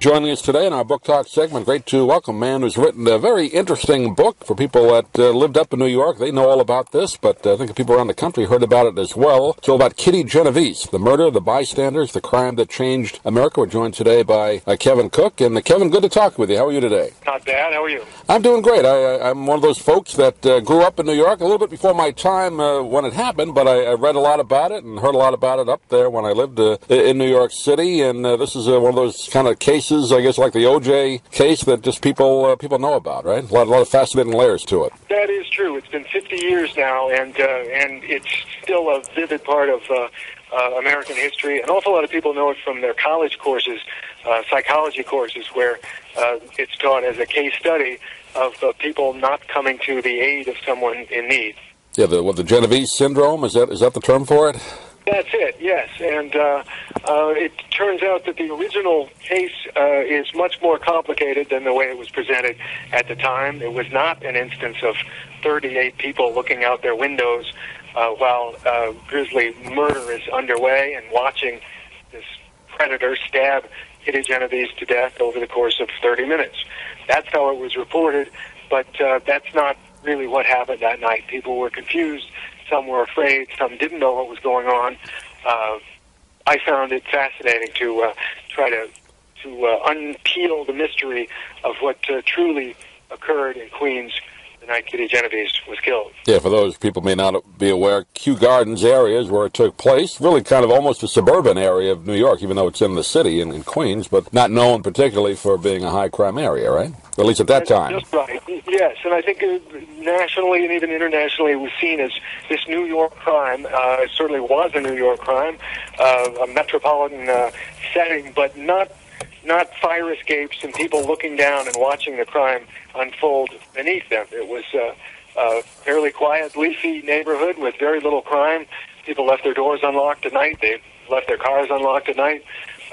Joining us today in our book talk segment, great to welcome a man who's written a very interesting book for people that uh, lived up in New York. They know all about this, but uh, I think people around the country heard about it as well. It's all about Kitty Genovese, the murder, the bystanders, the crime that changed America. We're joined today by uh, Kevin Cook. And uh, Kevin, good to talk with you. How are you today? Not bad. How are you? I'm doing great. I, am one of those folks that uh, grew up in New York a little bit before my time uh, when it happened, but I, I, read a lot about it and heard a lot about it up there when I lived in New York City. And this is one of those kind of cases, I guess, like the OJ case that just people uh, people know about, right? A lot, a lot of fascinating layers to it. That is true. It's been 50 years now, and uh, and it's still a vivid part of uh, uh, American history. An awful lot of people know it from their college courses, uh, psychology courses, where uh, it's taught as a case study of uh, people not coming to the aid of someone in need. Yeah, the what the Genovese syndrome is that is that the term for it? That's it, yes. And uh, uh, it turns out that the original case uh, is much more complicated than the way it was presented at the time. It was not an instance of 38 people looking out their windows uh, while uh, grisly murder is underway and watching this predator stab Kitty Genovese to death over the course of 30 minutes. That's how it was reported, but uh, that's not really what happened that night. People were confused some were afraid. Some didn't know what was going on. I found it fascinating to uh, try to to uh, unpeel the mystery of what uh, truly occurred in Queens the night Kitty Genovese was killed. Yeah, for those people may not be aware, Kew Gardens area is where it took place. Really kind of almost a suburban area of New York, even though it's in the city in, in Queens, but not known particularly for being a high crime area, right? At least at that time. Just right. Yes, and I think uh, nationally and even internationally it was seen as this New York crime. Uh, it certainly was a New York crime, uh, a metropolitan uh, setting, but not not fire escapes and people looking down and watching the crime unfold beneath them. It was uh, a fairly quiet, leafy neighborhood with very little crime. People left their doors unlocked at night. They left their cars unlocked at night.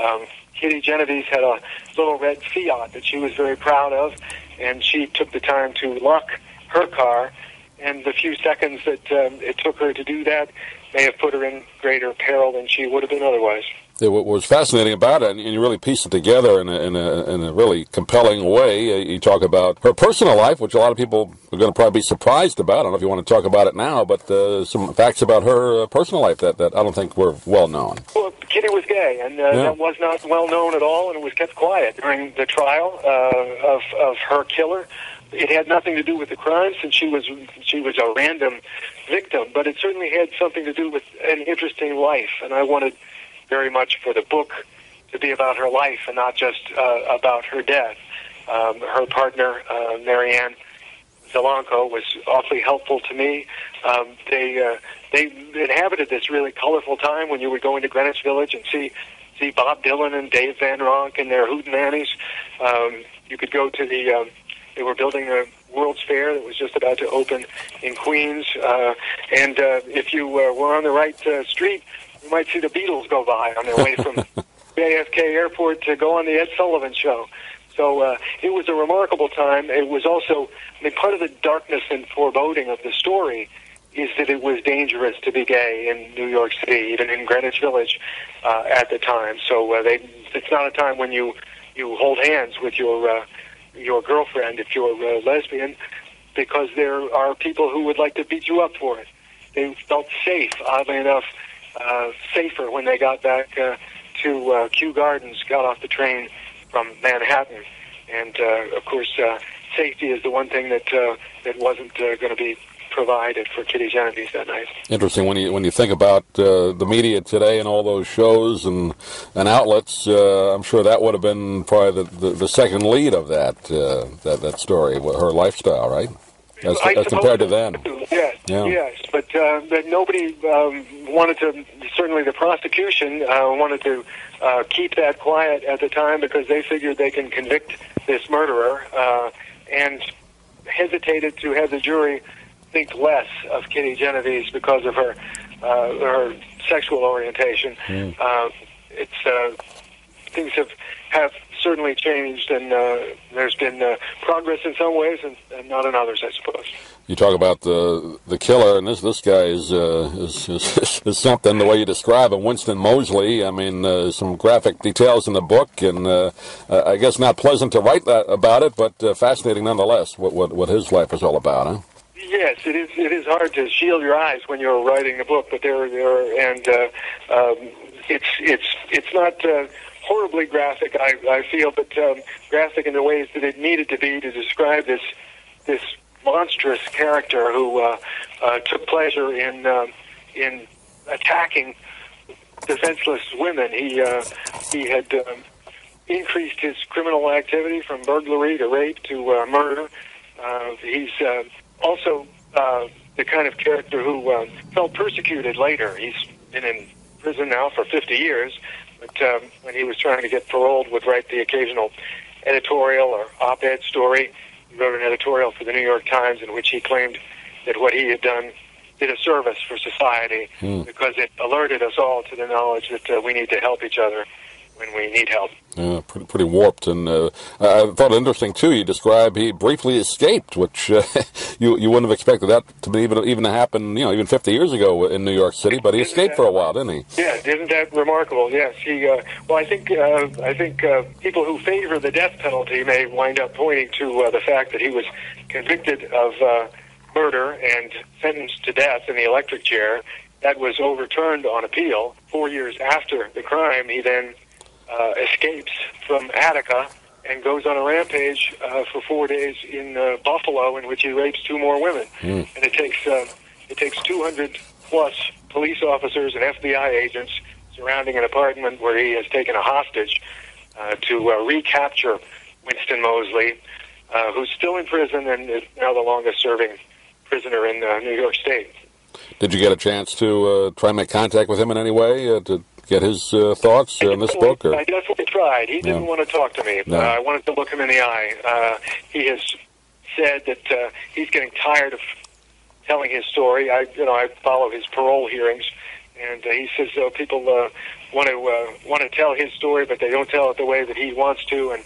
Um, Kitty Genovese had a little red Fiat that she was very proud of, and she took the time to lock her car. And the few seconds that um, it took her to do that may have put her in greater peril than she would have been otherwise what was fascinating about it, and you really piece it together in a, in a, in a really compelling way. Uh, you talk about her personal life, which a lot of people are going to probably be surprised about. I don't know if you want to talk about it now, but uh, some facts about her uh, personal life that, that I don't think were well known. Well, Kitty was gay, and uh, yeah. that was not well known at all, and it was kept quiet during the trial uh, of, of her killer. It had nothing to do with the crime, since she was she was a random victim, but it certainly had something to do with an interesting life, and I wanted very much for the book to be about her life and not just uh, about her death. Um, her partner, uh, Marianne Zelenko, was awfully helpful to me. Um, they uh, they inhabited this really colorful time when you would go into Greenwich Village and see see Bob Dylan and Dave Van Ronk and their Hootenannies. Um, you could go to the um, they were building a World's Fair that was just about to open in Queens, uh, and uh, if you uh, were on the right uh, street, you might see the Beatles go by on their way from JFK Airport to go on the Ed Sullivan Show. So uh, it was a remarkable time. It was also, I mean, part of the darkness and foreboding of the story is that it was dangerous to be gay in New York City, even in Greenwich Village uh, at the time. So uh, they, it's not a time when you you hold hands with your uh, your girlfriend if you're uh, lesbian, because there are people who would like to beat you up for it. They felt safe, oddly enough uh, safer when they got back uh, to uh, Kew Gardens, got off the train from Manhattan. And uh, of course, uh, safety is the one thing that uh, that wasn't uh, going to be provided for Kitty Genovese that night. Interesting when you when you think about uh, the media today and all those shows and and outlets. Uh, I'm sure that would have been probably the, the, the second lead of that uh, that that story, her lifestyle, right? As, as compared to then. Yes, yeah. yes, but uh, but nobody um, wanted to. Certainly, the prosecution uh, wanted to uh, keep that quiet at the time because they figured they can convict this murderer, uh, and hesitated to have the jury think less of Kitty Genovese because of her uh, her sexual orientation. Mm. Uh, it's uh, things have have certainly changed, and uh, there's been uh, progress in some ways, and, and, not in others, I suppose. You talk about the the killer, and this this guy is uh, is, is, is, something. The way you describe him, Winston Moseley. I mean, uh, some graphic details in the book, and uh, I guess not pleasant to write that, about it, but uh, fascinating nonetheless. What, what what his life is all about, huh? Yes, it is. It is hard to shield your eyes when you're writing a book, but there, there, and uh, um, it's it's it's not uh, horribly graphic. I, I feel, but um, graphic in the ways that it needed to be to describe this this monstrous character who uh, uh, took pleasure in uh, in attacking defenseless women. He uh, he had um, increased his criminal activity from burglary to rape to uh, murder. Uh, he's uh, also uh, the kind of character who uh, felt persecuted later. He's been in prison now for 50 years, but um, when he was trying to get paroled, would write the occasional editorial or op-ed story. He wrote an editorial for the New York Times in which he claimed that what he had done did a service for society mm. because it alerted us all to the knowledge that uh, we need to help each other when we need help. Yeah, pretty, pretty warped. And uh, I thought it interesting too. You describe he briefly escaped, which uh, you you wouldn't have expected that to be even even to happen. You know, even 50 years ago in New York City. But he isn't escaped that, for a while, didn't he? Yeah, isn't that remarkable? Yes. He. Uh, well, I think uh, I think uh, people who favor the death penalty may wind up pointing to uh, the fact that he was convicted of murder and sentenced to death in the electric chair. That was overturned on appeal. Four years after the crime, he then uh, escapes from Attica and goes on a rampage uh, for four days in uh, Buffalo, in which he rapes two more women. Mm. And it takes uh, it takes 200 plus police officers and FBI agents surrounding an apartment where he has taken a hostage uh, to uh, recapture Winston Moseley, uh, who's still in prison and is now the longest serving prisoner in uh, New York State. Did you get a chance to uh, try and make contact with him in any way uh, to get his uh, thoughts on this book? Or? I definitely tried. He didn't want to talk to me. No. Uh, I wanted to look him in the eye. Uh, he has said that uh, he's getting tired of telling his story. I, you know, I follow his parole hearings, and uh, he says people uh, want to uh, want to tell his story, but they don't tell it the way that he wants to, and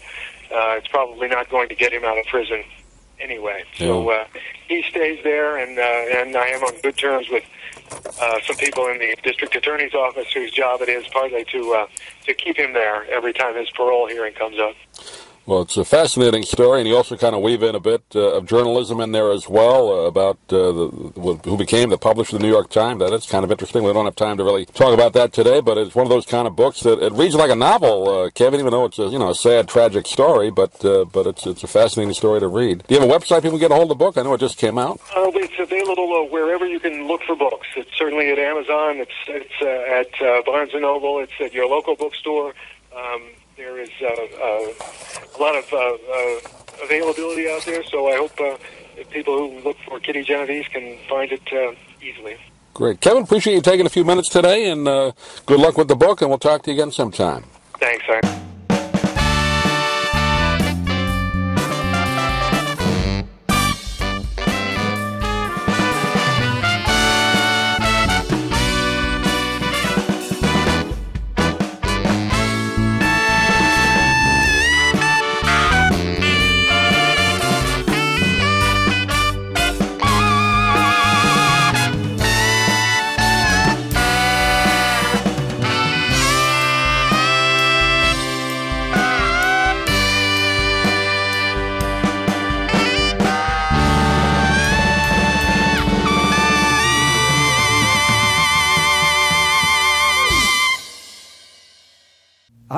uh, it's probably not going to get him out of prison anyway. Yeah. So uh, he stays there, and uh, and I am on good terms with uh, some people in the district attorney's office whose job it is partly to uh, to keep him there every time his parole hearing comes up. Well, it's a fascinating story, and you also kind of weave in a bit uh, of journalism in there as well uh, about uh, the, who became the publisher of the New York Times. That is kind of interesting. We don't have time to really talk about that today, but it's one of those kind of books that it reads like a novel, uh, Kevin. Even though it's a you know a sad, tragic story, but uh, but it's it's a fascinating story to read. Do you have a website people can get a hold of the book? I know it just came out. Uh, it's available wherever you can look for books. It's certainly at Amazon. It's it's at Barnes and Noble. It's at your local bookstore. Um, there is uh, uh, a lot of uh, availability out there, so I hope people who look for Kitty Genovese can find it easily. Great. Kevin, appreciate you taking a few minutes today, and good luck with the book, and we'll talk to you again sometime. Thanks, sir.